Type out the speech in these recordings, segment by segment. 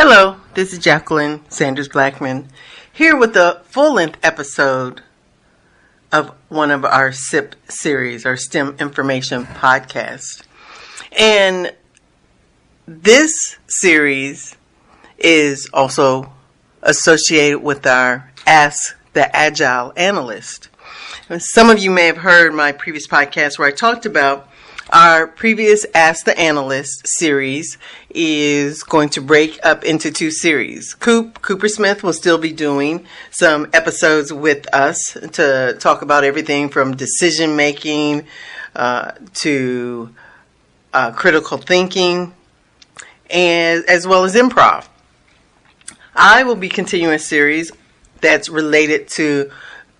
Hello, this is Jacqueline Sanders Blackman here with a full length episode of one of our SIP series, our STEM Information Podcast. And this series is also associated with our Ask the Agile Analyst. Some of you may have heard my previous podcast where I talked about our previous Ask the Analyst series is going to break up into two series. Coop, Cooper Smith will still be doing some episodes with us to talk about everything from decision making uh, to uh, critical thinking and as well as improv. I will be continuing a series that's related to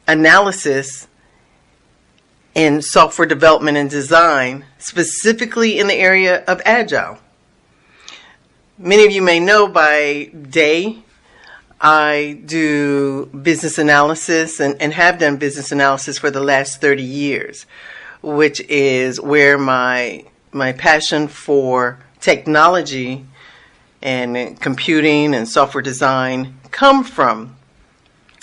analysis in software development and design, specifically in the area of agile. Many of you may know by day, I do business analysis and, and have done business analysis for the last 30 years, which is where my, my passion for technology and computing and software design come from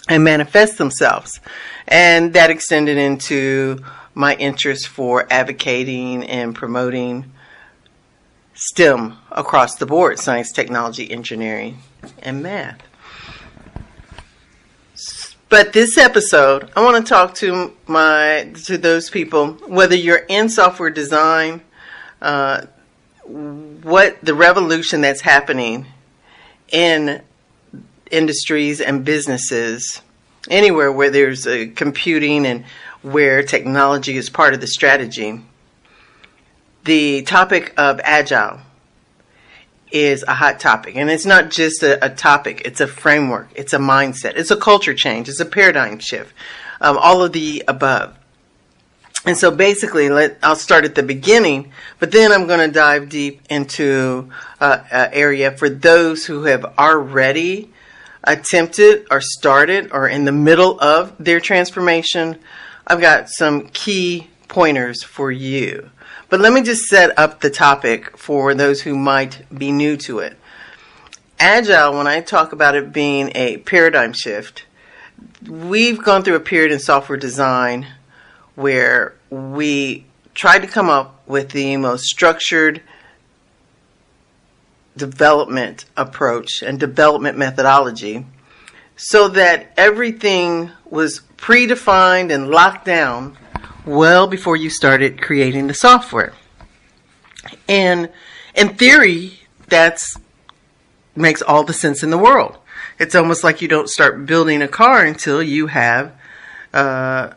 and manifest themselves. And that extended into my interest for advocating and promoting STEM across the board science, technology, engineering, and math. But this episode, I want to talk to my to those people, whether you're in software design, uh, what the revolution that's happening in industries and businesses, anywhere where there's a computing and where technology is part of the strategy. The topic of agile is a hot topic, and it's not just a, a topic, it's a framework, it's a mindset, it's a culture change, it's a paradigm shift, um, all of the above. And so basically, let, I'll start at the beginning, but then I'm going to dive deep into uh, an area for those who have already attempted or started or in the middle of their transformation. I've got some key pointers for you. But let me just set up the topic for those who might be new to it. Agile, when I talk about it being a paradigm shift, we've gone through a period in software design where we tried to come up with the most structured development approach and development methodology so that everything was predefined and locked down well before you started creating the software. And in theory, that's makes all the sense in the world. It's almost like you don't start building a car until you have uh,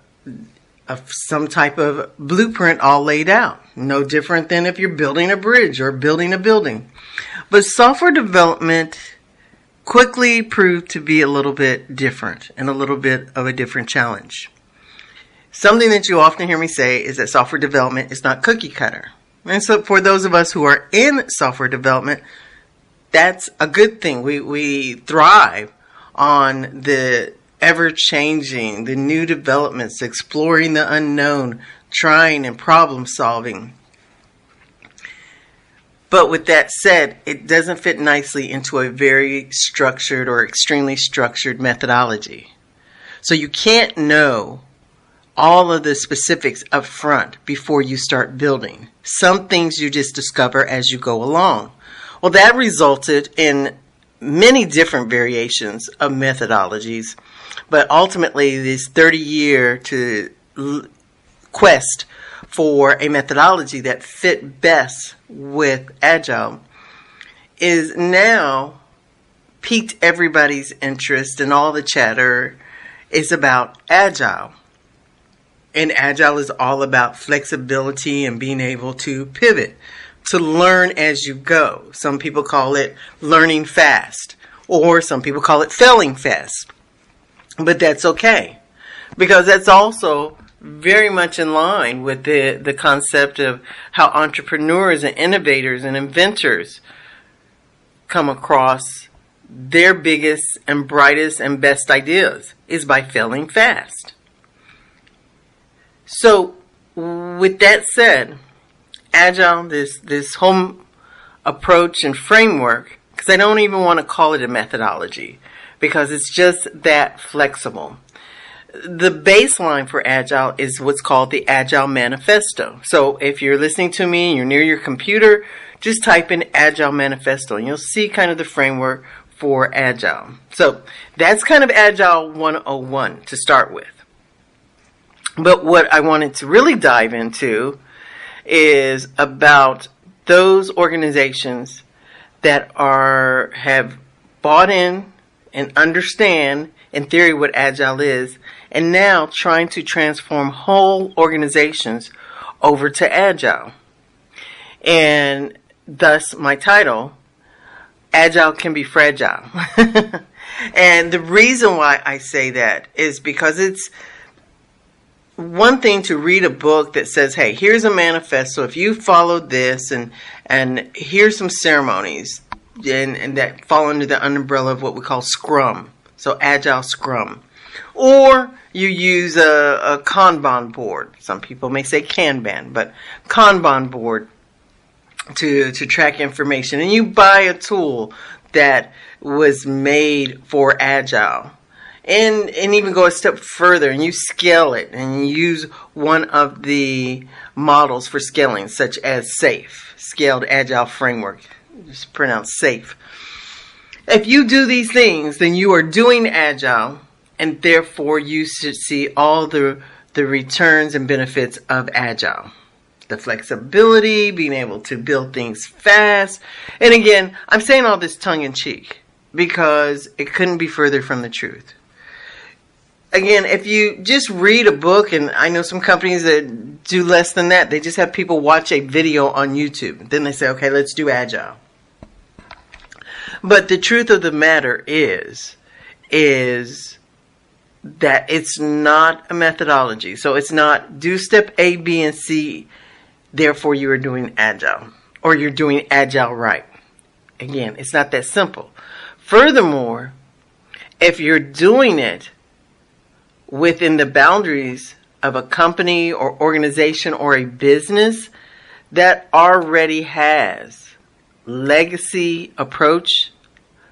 a, some type of blueprint all laid out. No different than if you're building a bridge or building a building. But software development quickly proved to be a little bit different and a little bit of a different challenge. Something that you often hear me say is that software development is not cookie cutter. And so for those of us who are in software development, that's a good thing. We, we thrive on the ever changing, the new developments, exploring the unknown, trying and problem solving. But with that said, it doesn't fit nicely into a very structured or extremely structured methodology. So you can't know all of the specifics up front before you start building. Some things you just discover as you go along. Well, that resulted in many different variations of methodologies but ultimately, this 30 year to quest for a methodology that fit best with Agile is now piqued everybody's interest and all the chatter is about Agile. And Agile is all about flexibility and being able to pivot, to learn as you go. Some people call it learning fast, or some people call it failing fast. But that's okay because that's also very much in line with the, the concept of how entrepreneurs and innovators and inventors come across their biggest and brightest and best ideas is by failing fast. So, with that said, Agile, this, this home approach and framework, because I don't even want to call it a methodology because it's just that flexible. The baseline for Agile is what's called the Agile Manifesto. So if you're listening to me and you're near your computer, just type in Agile Manifesto and you'll see kind of the framework for Agile. So that's kind of Agile 101 to start with. But what I wanted to really dive into is about those organizations that are have bought in and understand in theory what agile is and now trying to transform whole organizations over to agile. And thus my title agile can be fragile. and the reason why I say that is because it's one thing to read a book that says, "Hey, here's a manifesto. If you follow this, and and here's some ceremonies, and, and that fall under the umbrella of what we call Scrum, so Agile Scrum, or you use a, a Kanban board. Some people may say Kanban, but Kanban board to to track information, and you buy a tool that was made for Agile." and and even go a step further and you scale it and you use one of the models for scaling such as SAFe scaled agile framework just pronounce SAFe if you do these things then you are doing agile and therefore you should see all the the returns and benefits of agile the flexibility being able to build things fast and again i'm saying all this tongue in cheek because it couldn't be further from the truth again, if you just read a book, and I know some companies that do less than that, they just have people watch a video on YouTube. Then they say, okay, let's do agile. But the truth of the matter is, is that it's not a methodology. So it's not do step A, B, and C, therefore you are doing agile, or you're doing agile right. Again, it's not that simple. Furthermore, if you're doing it within the boundaries of a company or organization or a business that already has legacy approach,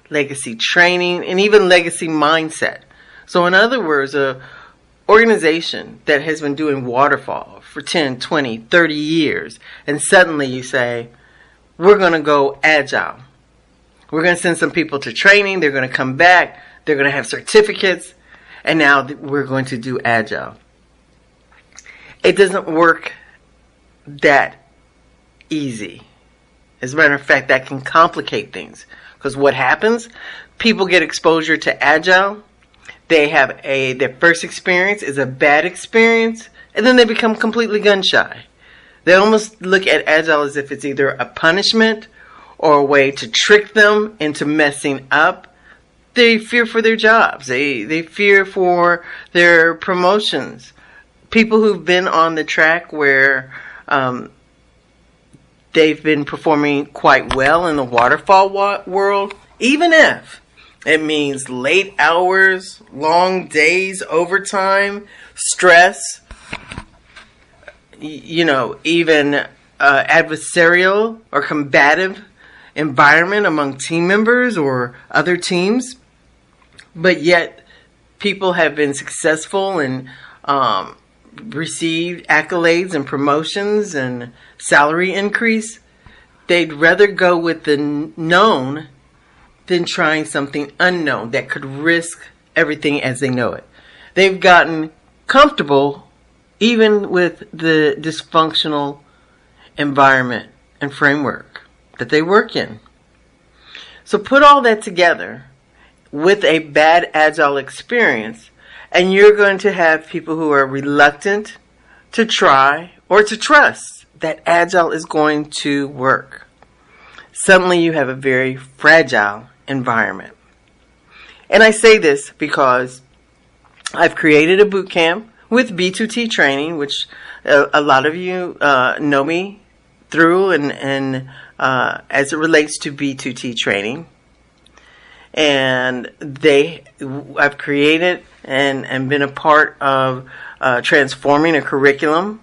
legacy training, and even legacy mindset. So in other words, a organization that has been doing waterfall for 10, 20, 30 years, and suddenly you say, we're going to go agile. We're going to send some people to training. They're going to come back. They're going to have certificates and now we're going to do agile. It doesn't work that easy. As a matter of fact, that can complicate things. Because what happens? People get exposure to agile. They have a their first experience is a bad experience, and then they become completely gun shy. They almost look at agile as if it's either a punishment or a way to trick them into messing up they fear for their jobs. They they fear for their promotions. People who've been on the track where um, they've been performing quite well in the waterfall wa- world, even if it means late hours, long days, overtime, stress, you know, even uh, adversarial or combative environment among team members or other teams but yet people have been successful and um, received accolades and promotions and salary increase. They'd rather go with the known than trying something unknown that could risk everything as they know it. They've gotten comfortable even with the dysfunctional environment and framework that they work in. So put all that together with a bad agile experience, and you're going to have people who are reluctant to try or to trust that agile is going to work. Suddenly, you have a very fragile environment. And I say this because I've created a boot camp with B2T training, which a, a lot of you uh, know me through, and, and uh, as it relates to B2T training and they I've created and and been a part of uh, transforming a curriculum,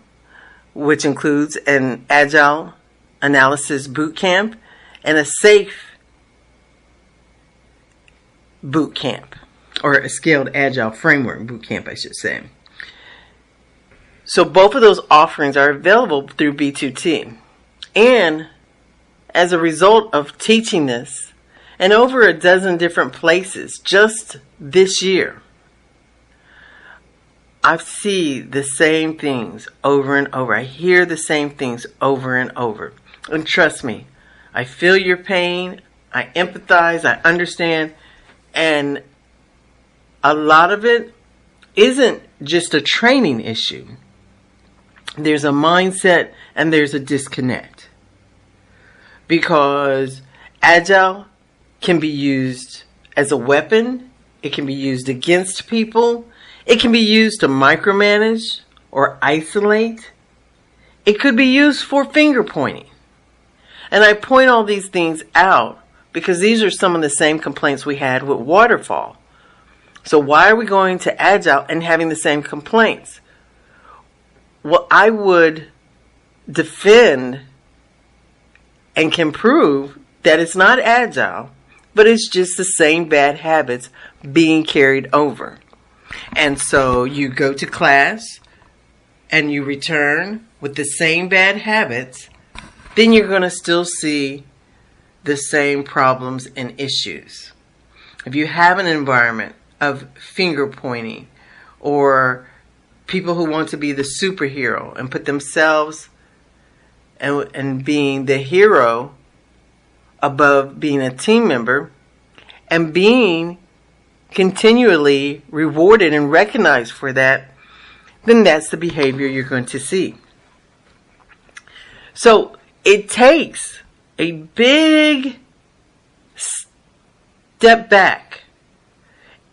which includes an agile analysis boot camp and a SAFe boot camp, or a scaled agile framework boot camp, I should say. So both of those offerings are available through B2T. And as a result of teaching this, and over a dozen different places just this year, I see the same things over and over. I hear the same things over and over. And trust me, I feel your pain. I empathize. I understand. And a lot of it isn't just a training issue. There's a mindset and there's a disconnect. Because agile can be used as a weapon. It can be used against people it can be used to micromanage or isolate. It could be used for finger pointing. And I point all these things out because these are some of the same complaints we had with waterfall. So why are we going to agile and having the same complaints? Well, I would defend and can prove that it's not agile, but it's just the same bad habits being carried over. And so you go to class and you return with the same bad habits, then you're going to still see the same problems and issues. If you have an environment of finger pointing or people who want to be the superhero and put themselves and, and being the hero above being a team member and being continually rewarded and recognized for that, then that's the behavior you're going to see. So it takes a big step back.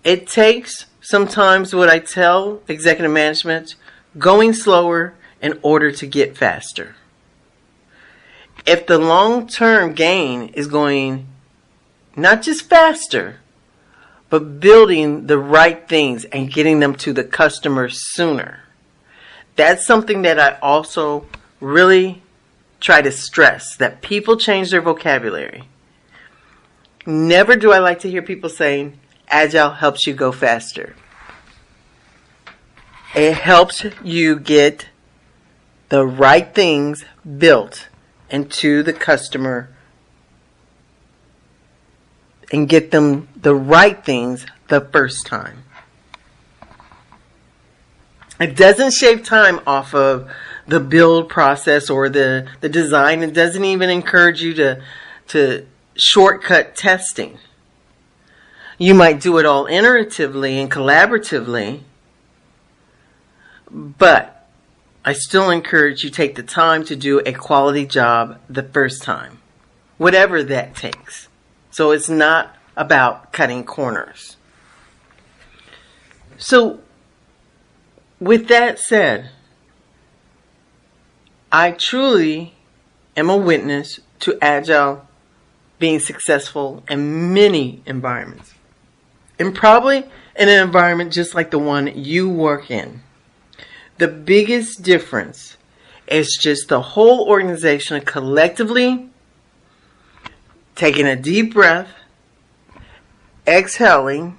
It takes sometimes what I tell executive management going slower in order to get faster. If the long term gain is going not just faster, but building the right things and getting them to the customer sooner. That's something that I also really try to stress that people change their vocabulary. Never do I like to hear people saying, Agile helps you go faster. It helps you get the right things built into the customer and get them the right things the first time. It doesn't shave time off of the build process or the, the design. It doesn't even encourage you to, to shortcut testing. You might do it all iteratively and collaboratively, but I still encourage you take the time to do a quality job the first time, whatever that takes. So it's not about cutting corners. So, with that said, I truly am a witness to Agile being successful in many environments. And probably in an environment just like the one you work in. The biggest difference is just the whole organization collectively taking a deep breath, exhaling,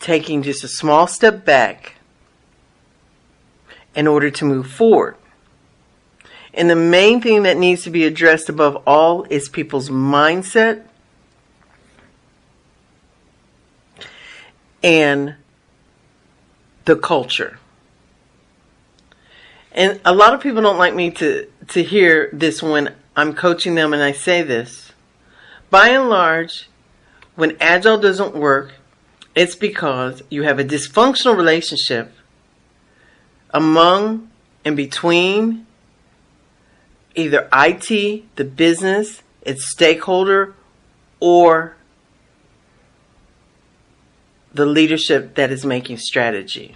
taking just a small step back in order to move forward. And the main thing that needs to be addressed above all is people's mindset and the culture. And a lot of people don't like me to, to hear this when I'm coaching them and I say this. By and large, when agile doesn't work, it's because you have a dysfunctional relationship among and between either IT, the business, its stakeholder, or the leadership that is making strategy.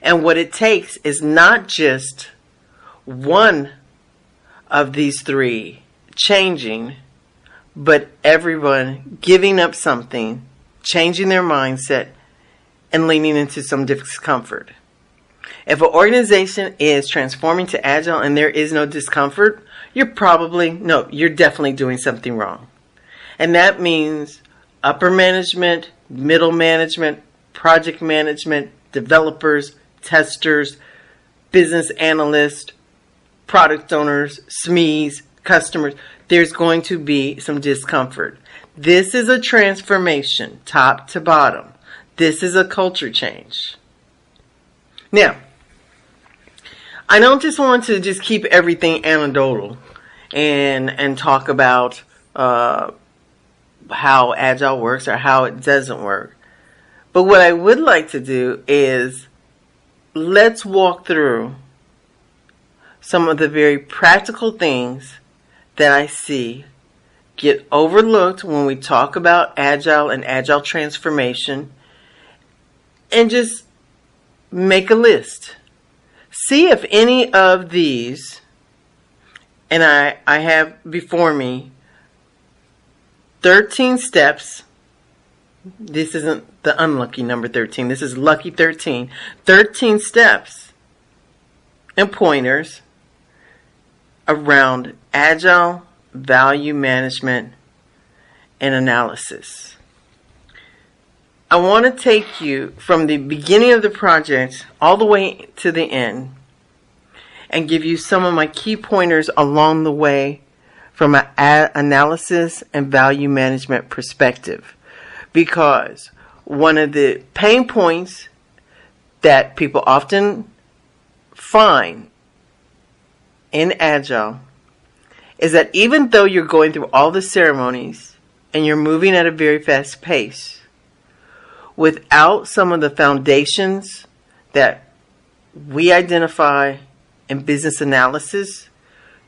And what it takes is not just one of these three changing, but everyone giving up something, changing their mindset, and leaning into some discomfort. If an organization is transforming to agile and there is no discomfort, you're probably, no, you're definitely doing something wrong. And that means upper management, middle management, project management, developers, testers, business analysts, product owners, SMEs, customers. There's going to be some discomfort. This is a transformation, top to bottom. This is a culture change. Now, I don't just want to just keep everything anecdotal and and talk about uh, how agile works or how it doesn't work. But what I would like to do is let's walk through some of the very practical things that I see get overlooked when we talk about agile and agile transformation and just make a list. See if any of these, and I, I have before me 13 steps. This isn't the unlucky number 13. This is lucky 13. 13 steps and pointers around agile value management and analysis. I want to take you from the beginning of the project all the way to the end and give you some of my key pointers along the way from an analysis and value management perspective. Because one of the pain points that people often find in Agile is that even though you're going through all the ceremonies and you're moving at a very fast pace, without some of the foundations that we identify in business analysis,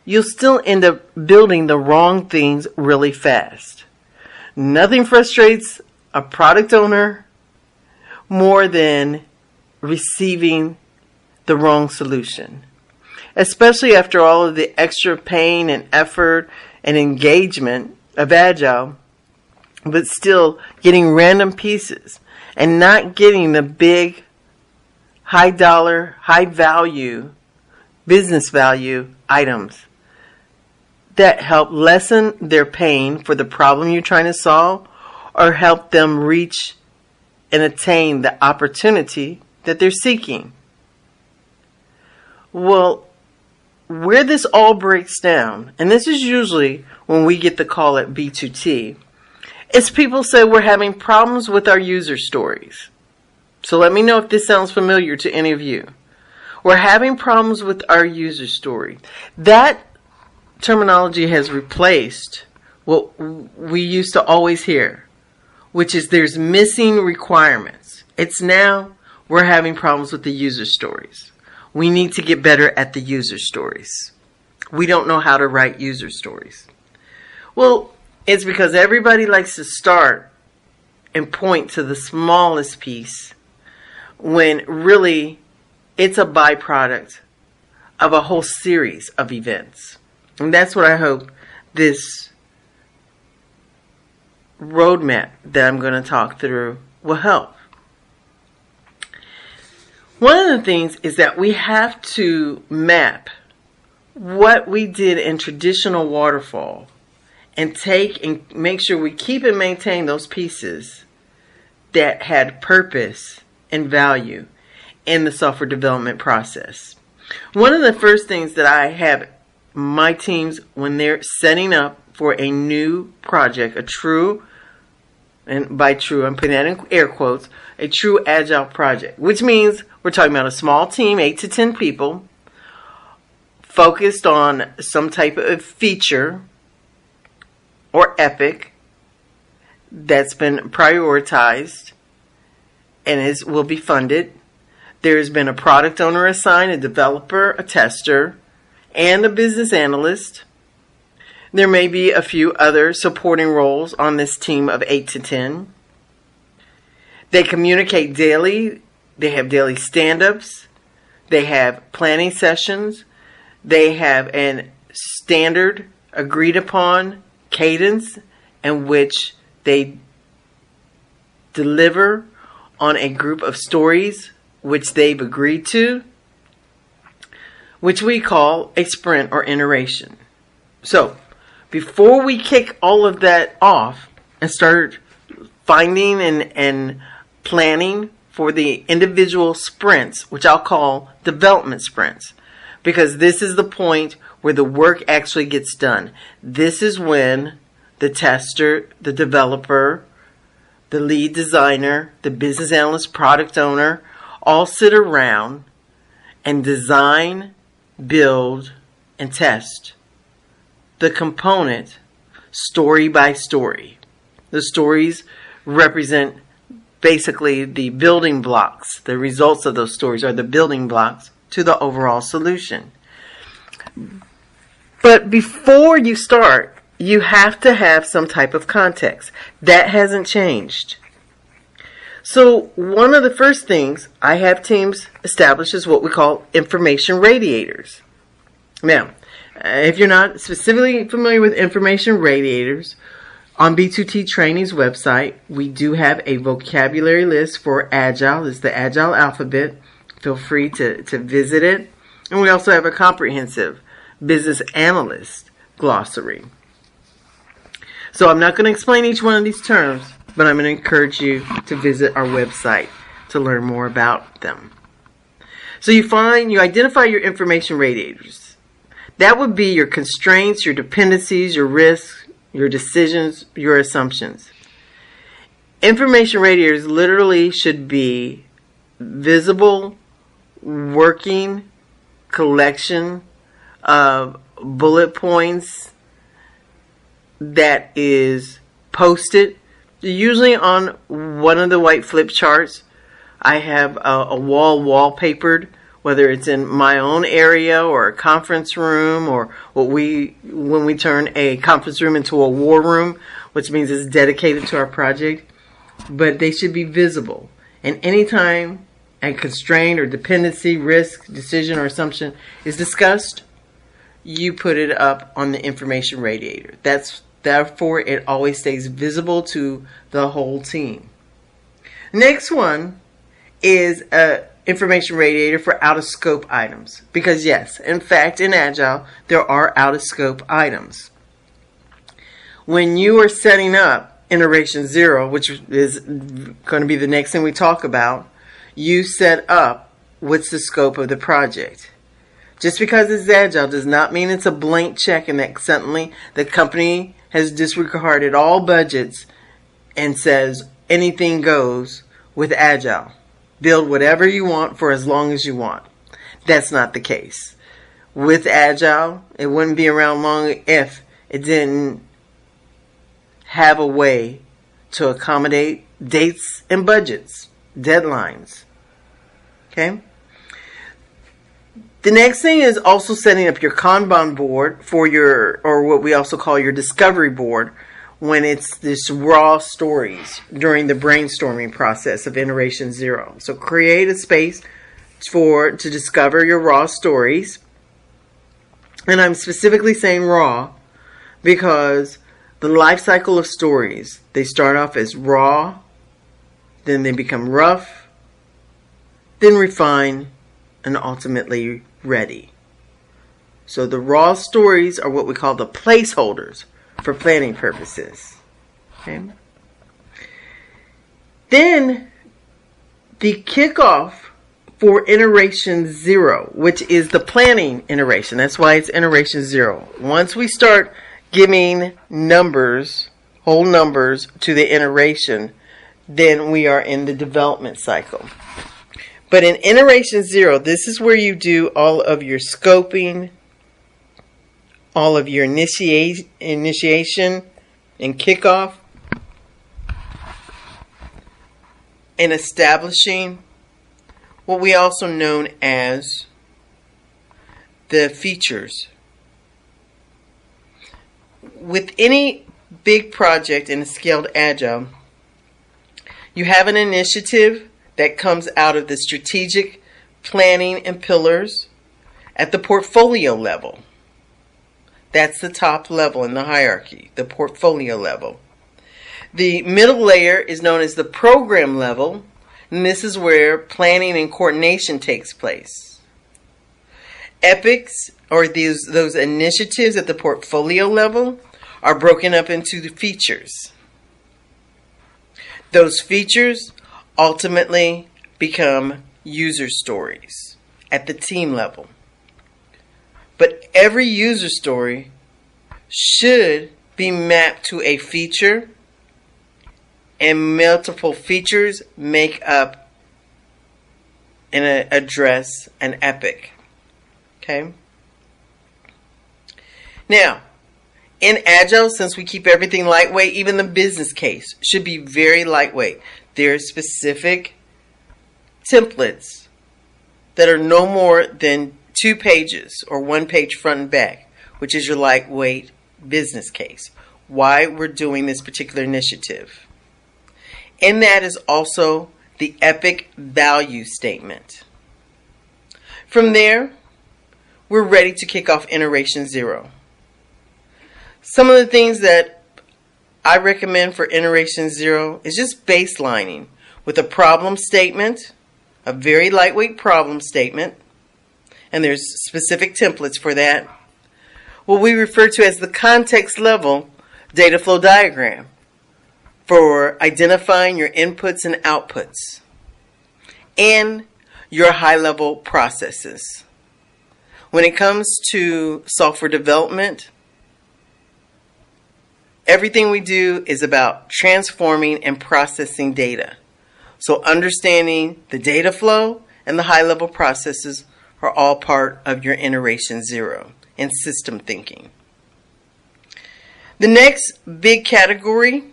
you'll still end up building the wrong things really fast. Nothing frustrates a product owner more than receiving the wrong solution especially after all of the extra pain and effort and engagement of Agile, but still getting random pieces and not getting the big, high dollar, high value, business value items that help lessen their pain for the problem you're trying to solve or help them reach and attain the opportunity that they're seeking. Well, where this all breaks down, and this is usually when we get the call at B2T, is people say we're having problems with our user stories. So let me know if this sounds familiar to any of you. We're having problems with our user story. That terminology has replaced what we used to always hear, which is there's missing requirements. It's now we're having problems with the user stories. We need to get better at the user stories. We don't know how to write user stories. Well, it's because everybody likes to start and point to the smallest piece when really it's a byproduct of a whole series of events. And that's what I hope this roadmap that I'm going to talk through will help. One of the things is that we have to map what we did in traditional waterfall and take and make sure we keep and maintain those pieces that had purpose and value in the software development process. One of the first things that I have my teams when they're setting up for a new project, a true and by true, I'm putting that in air quotes, a true agile project, which means we're talking about a small team, eight to 10 people, focused on some type of feature or epic that's been prioritized and is will be funded. There's been a product owner assigned, a developer, a tester, and a business analyst. There may be a few other supporting roles on this team of 8 to 10. They communicate daily they have daily stand ups. They have planning sessions. They have an standard agreed upon cadence in which they deliver on a group of stories which they've agreed to, which we call a sprint or iteration. So, before we kick all of that off and start finding and, and planning for the individual sprints, which I'll call development sprints, because this is the point where the work actually gets done. This is when the tester, the developer, the lead designer, the business analyst, product owner all sit around and design, build, and test the component story by story. The stories represent basically the building blocks. The results of those stories are the building blocks to the overall solution. But before you start, you have to have some type of context. That hasn't changed. So, one of the first things I have teams establish is what we call information radiators. Now, if you're not specifically familiar with information radiators, on B2T Training's website, we do have a vocabulary list for Agile. It's the Agile alphabet. Feel free to, to visit it. And we also have a comprehensive business analyst glossary. So I'm not going to explain each one of these terms, but I'm going to encourage you to visit our website to learn more about them. So you find, you identify your information radiators. That would be your constraints, your dependencies, your risks, your decisions, your assumptions. Information radiators literally should be visible, working collection of bullet points that is posted usually on one of the white flip charts. I have a, a wall wallpapered whether it's in my own area or a conference room or what we when we turn a conference room into a war room, which means it's dedicated to our project, but they should be visible. And anytime a constraint or dependency, risk, decision, or assumption is discussed, you put it up on the information radiator. That's therefore it always stays visible to the whole team. Next one is a information radiator for out of scope items. Because, yes, in fact, in Agile, there are out of scope items. When you are setting up iteration zero, which is going to be the next thing we talk about, you set up what's the scope of the project. Just because it's agile does not mean it's a blank check and that suddenly the company has disregarded all budgets and says anything goes with agile build whatever you want for as long as you want. That's not the case. With Agile, it wouldn't be around long if it didn't have a way to accommodate dates and budgets, deadlines. Okay? The next thing is also setting up your Kanban board for your, or what we also call your discovery board when it's this raw stories during the brainstorming process of iteration zero. So create a space for to discover your raw stories. And I'm specifically saying raw because the life cycle of stories, they start off as raw, then they become rough, then refine, and ultimately ready. So the raw stories are what we call the placeholders for planning purposes. Okay. Then the kickoff for iteration zero, which is the planning iteration. That's why it's iteration zero. Once we start giving numbers, whole numbers to the iteration, then we are in the development cycle. But in iteration zero, this is where you do all of your scoping, all of your initiate, initiation and kickoff and establishing what we also known as the features. With any big project in a scaled agile, you have an initiative that comes out of the strategic planning and pillars at the portfolio level. That's the top level in the hierarchy, the portfolio level. The middle layer is known as the program level, and this is where planning and coordination takes place. Epics or these those initiatives at the portfolio level are broken up into the features. Those features ultimately become user stories at the team level. But every user story should be mapped to a feature, and multiple features make up and uh, address an epic. Okay? Now, in Agile, since we keep everything lightweight, even the business case should be very lightweight. There are specific templates that are no more than two pages or one page front and back, which is your lightweight business case. Why we're doing this particular initiative. In that is also the epic value statement. From there, we're ready to kick off iteration zero. Some of the things that I recommend for iteration zero is just baselining with a problem statement, a very lightweight problem statement, and there's specific templates for that. What we refer to as the context level data flow diagram for identifying your inputs and outputs and your high level processes. When it comes to software development, Everything we do is about transforming and processing data. So, understanding the data flow and the high level processes are all part of your iteration zero and system thinking. The next big category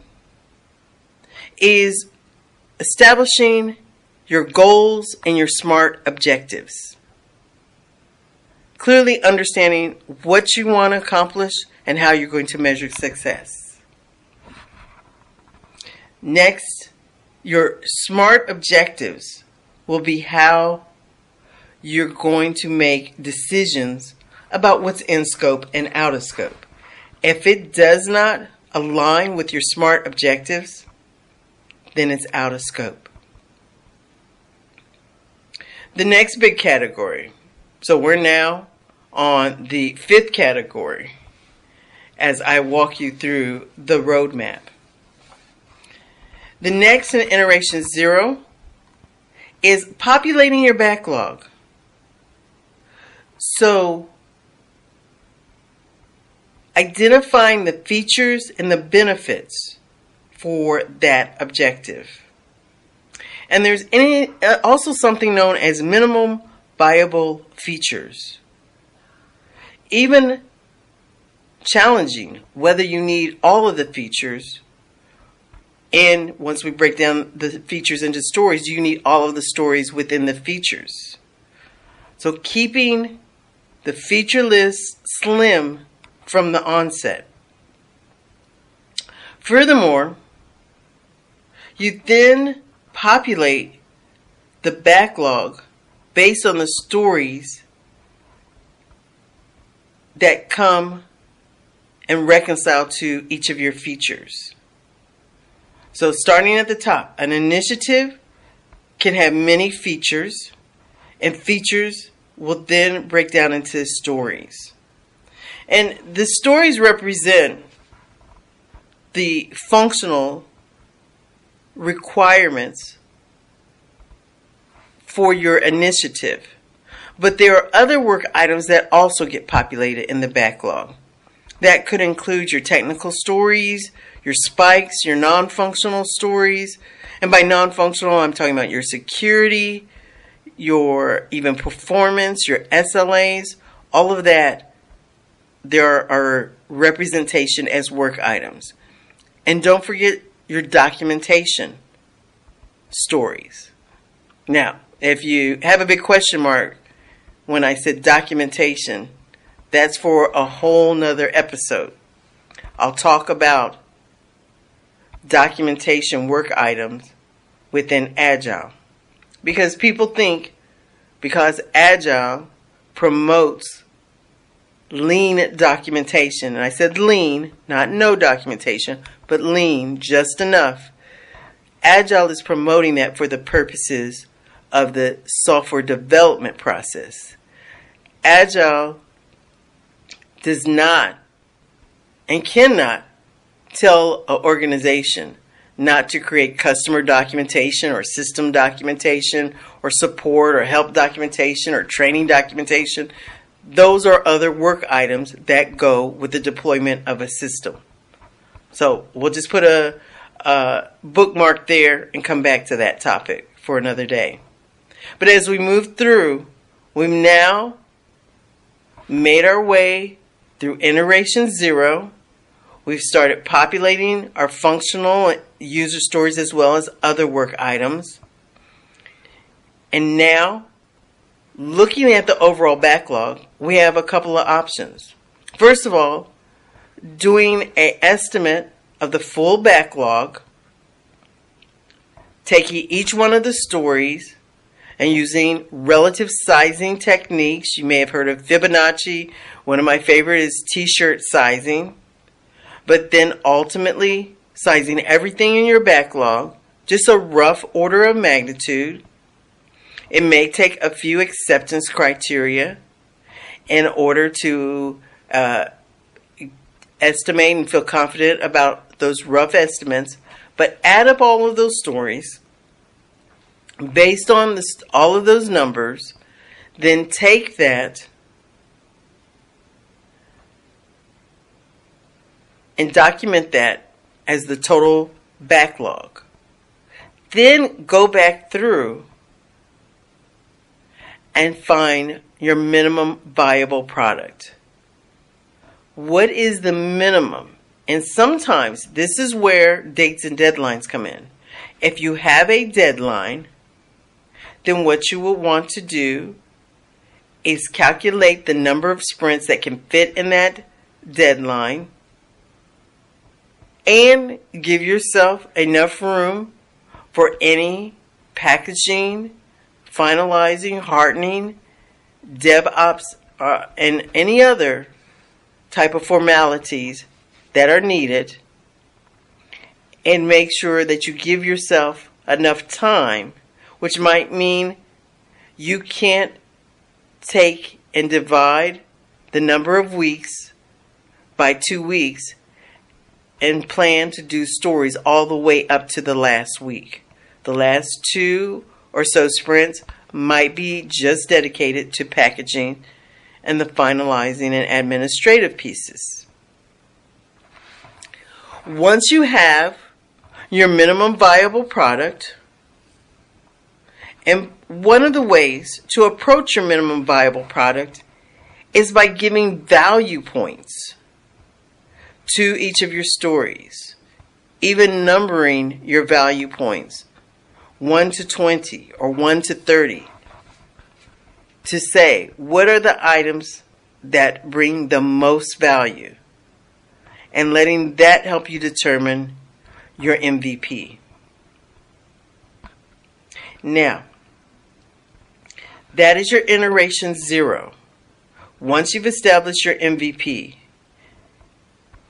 is establishing your goals and your smart objectives. Clearly understanding what you want to accomplish and how you're going to measure success. Next, your smart objectives will be how you're going to make decisions about what's in scope and out of scope. If it does not align with your smart objectives, then it's out of scope. The next big category. So we're now on the fifth category as I walk you through the roadmap. The next in iteration zero is populating your backlog. So, identifying the features and the benefits for that objective. And there's any, uh, also something known as minimum viable features. Even challenging whether you need all of the features and once we break down the features into stories, you need all of the stories within the features. So keeping the feature list slim from the onset. Furthermore, you then populate the backlog based on the stories that come and reconcile to each of your features. So, starting at the top, an initiative can have many features, and features will then break down into stories. And the stories represent the functional requirements for your initiative. But there are other work items that also get populated in the backlog. That could include your technical stories, your spikes, your non functional stories. And by non functional, I'm talking about your security, your even performance, your SLAs, all of that. There are representation as work items. And don't forget your documentation stories. Now, if you have a big question mark when I said documentation, that's for a whole nother episode. I'll talk about documentation work items within Agile. Because people think because Agile promotes lean documentation, and I said lean, not no documentation, but lean just enough. Agile is promoting that for the purposes of the software development process. Agile does not and cannot tell an organization not to create customer documentation or system documentation or support or help documentation or training documentation. Those are other work items that go with the deployment of a system. So we'll just put a, a bookmark there and come back to that topic for another day. But as we move through, we've now made our way through iteration zero. We've started populating our functional user stories as well as other work items. And now, looking at the overall backlog, we have a couple of options. First of all, doing an estimate of the full backlog, taking each one of the stories and using relative sizing techniques. You may have heard of Fibonacci. One of my favorite is t-shirt sizing. But then ultimately sizing everything in your backlog, just a rough order of magnitude. It may take a few acceptance criteria in order to uh, estimate and feel confident about those rough estimates, but add up all of those stories based on this, all of those numbers, then take that and document that as the total backlog. Then go back through and find your minimum viable product. What is the minimum? And sometimes this is where dates and deadlines come in. If you have a deadline, then what you will want to do is calculate the number of sprints that can fit in that deadline and give yourself enough room for any packaging, finalizing, hardening, DevOps, uh, and any other type of formalities that are needed. And make sure that you give yourself enough time, which might mean you can't take and divide the number of weeks by two weeks and plan to do stories all the way up to the last week. The last two or so sprints might be just dedicated to packaging and the finalizing and administrative pieces. Once you have your minimum viable product, and one of the ways to approach your minimum viable product is by giving value points to each of your stories, even numbering your value points 1 to 20 or 1 to 30 to say what are the items that bring the most value and letting that help you determine your MVP. Now, that is your iteration zero. Once you've established your MVP,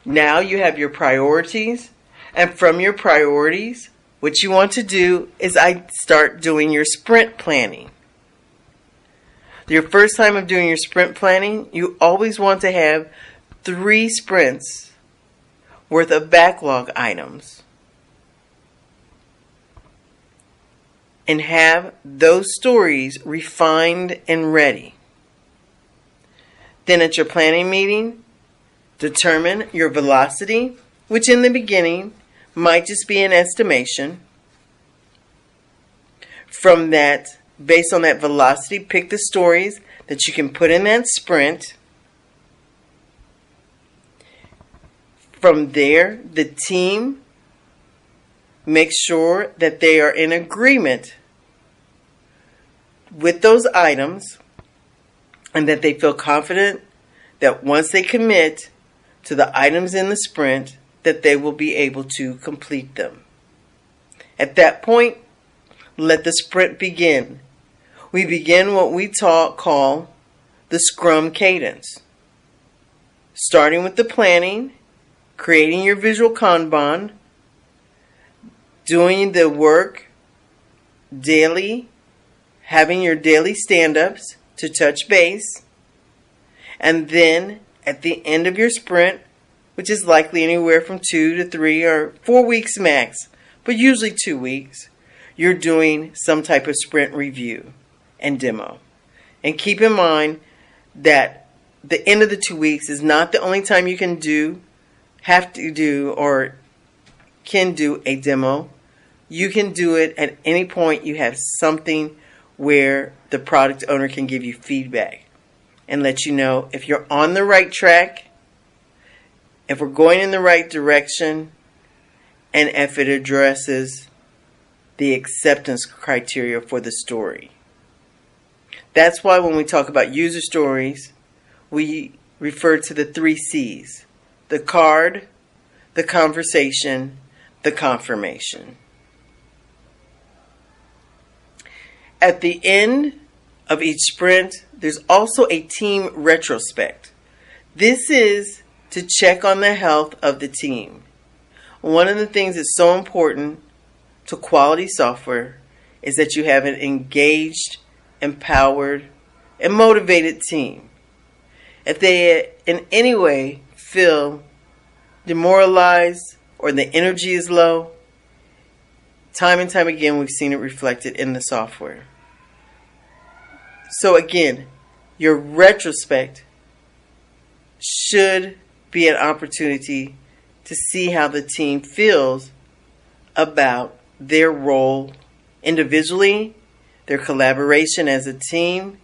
now you have your priorities, and from your priorities, what you want to do is I start doing your sprint planning. Your first time of doing your sprint planning, you always want to have three sprints worth of backlog items and have those stories refined and ready. Then at your planning meeting, Determine your velocity, which in the beginning might just be an estimation. From that, based on that velocity, pick the stories that you can put in that sprint. From there, the team makes sure that they are in agreement with those items and that they feel confident that once they commit, to the items in the sprint that they will be able to complete them. At that point, let the sprint begin. We begin what we talk, call the Scrum cadence. Starting with the planning, creating your visual Kanban, doing the work daily, having your daily stand ups to touch base, and then at the end of your sprint, which is likely anywhere from two to three or four weeks max, but usually two weeks, you're doing some type of sprint review and demo. And keep in mind that the end of the two weeks is not the only time you can do, have to do, or can do a demo. You can do it at any point you have something where the product owner can give you feedback and let you know if you're on the right track, if we're going in the right direction, and if it addresses the acceptance criteria for the story. That's why when we talk about user stories, we refer to the three C's the card, the conversation, the confirmation. At the end of each sprint, there's also a team retrospect. This is to check on the health of the team. One of the things that's so important to quality software is that you have an engaged, empowered, and motivated team. If they in any way feel demoralized or the energy is low, time and time again we've seen it reflected in the software. So again, your retrospect should be an opportunity to see how the team feels about their role individually, their collaboration as a team,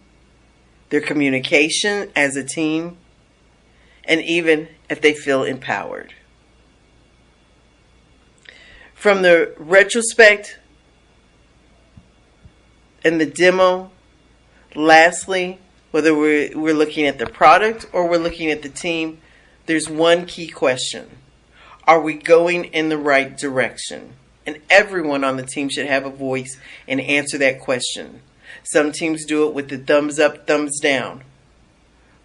their communication as a team, and even if they feel empowered. From the retrospect and the demo, lastly, whether we're, we're looking at the product or we're looking at the team, there's one key question Are we going in the right direction? And everyone on the team should have a voice and answer that question. Some teams do it with the thumbs up, thumbs down.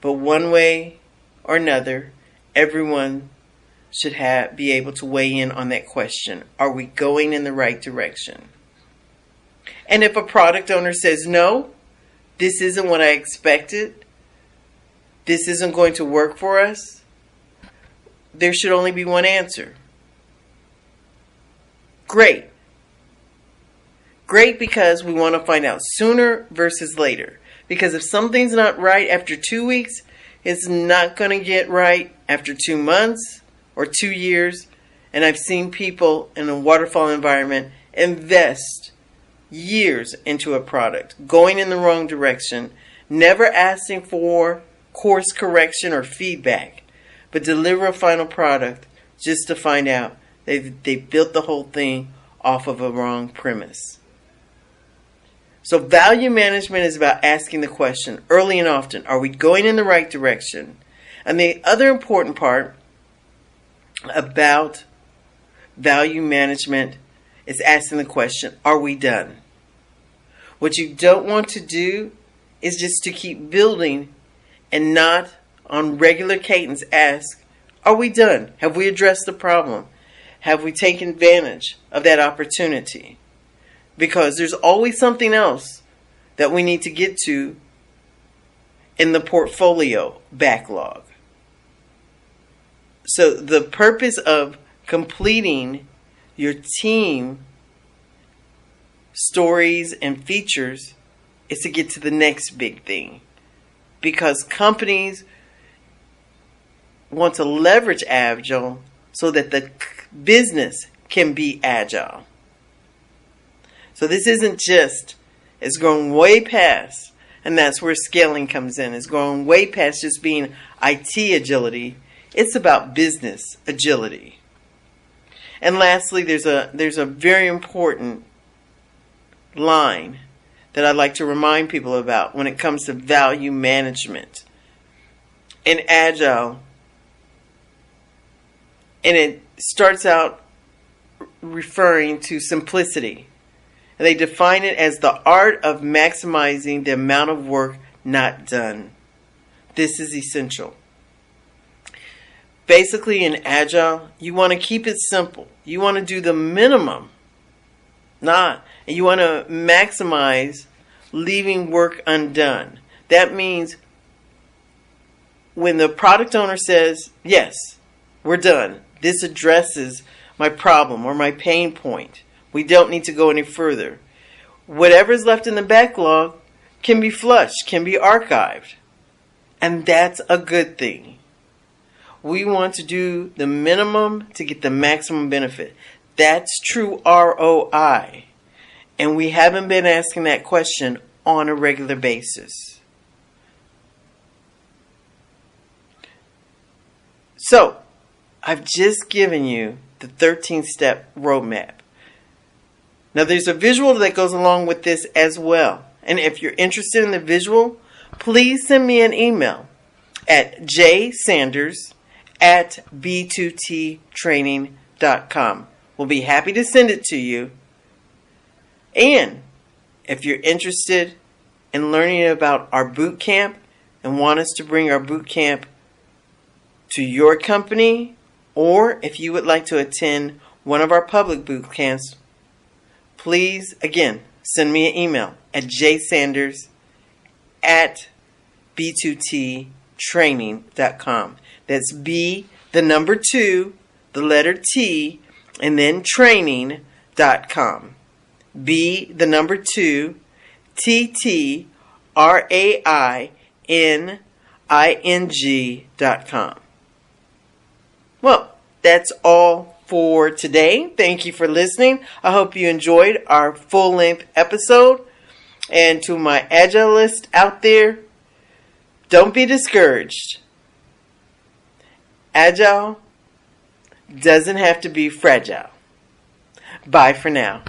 But one way or another, everyone should have be able to weigh in on that question. Are we going in the right direction? And if a product owner says no, this isn't what I expected, this isn't going to work for us, there should only be one answer. Great. Great because we want to find out sooner versus later. Because if something's not right after two weeks, it's not going to get right after two months or two years. And I've seen people in a waterfall environment invest years into a product, going in the wrong direction, never asking for course correction or feedback, but deliver a final product just to find out they they built the whole thing off of a wrong premise. So value management is about asking the question early and often, are we going in the right direction? And the other important part about value management is asking the question, are we done? What you don't want to do is just to keep building and not on regular cadence ask, are we done? Have we addressed the problem? Have we taken advantage of that opportunity? Because there's always something else that we need to get to in the portfolio backlog. So, the purpose of completing your team stories and features is to get to the next big thing. Because companies want to leverage Agile so that the business can be agile. So this isn't just, it's going way past, and that's where scaling comes in. It's going way past just being IT agility. It's about business agility. And lastly, there's a there's a very important line that I'd like to remind people about when it comes to value management. In Agile, and it starts out referring to simplicity. And they define it as the art of maximizing the amount of work not done. This is essential. Basically, in Agile, you want to keep it simple. You want to do the minimum, not, and you want to maximize leaving work undone. That means when the product owner says, Yes, we're done, this addresses my problem or my pain point, we don't need to go any further. Whatever's left in the backlog can be flushed, can be archived. And that's a good thing. We want to do the minimum to get the maximum benefit. That's true ROI. And we haven't been asking that question on a regular basis. So, I've just given you the 13 step roadmap. Now, there's a visual that goes along with this as well. And if you're interested in the visual, please send me an email at jsanders at b2ttraining.com. We'll be happy to send it to you. And if you're interested in learning about our boot camp and want us to bring our boot camp to your company, or if you would like to attend one of our public boot camps, please, again, send me an email at jsanders at b2ttraining.com. That's B, the number two, the letter T, and then training.com. B, the number two, T T R A I N I N G dot com. Well, that's all for today. Thank you for listening. I hope you enjoyed our full length episode. And to my agilist out there, don't be discouraged. Agile doesn't have to be fragile. Bye for now.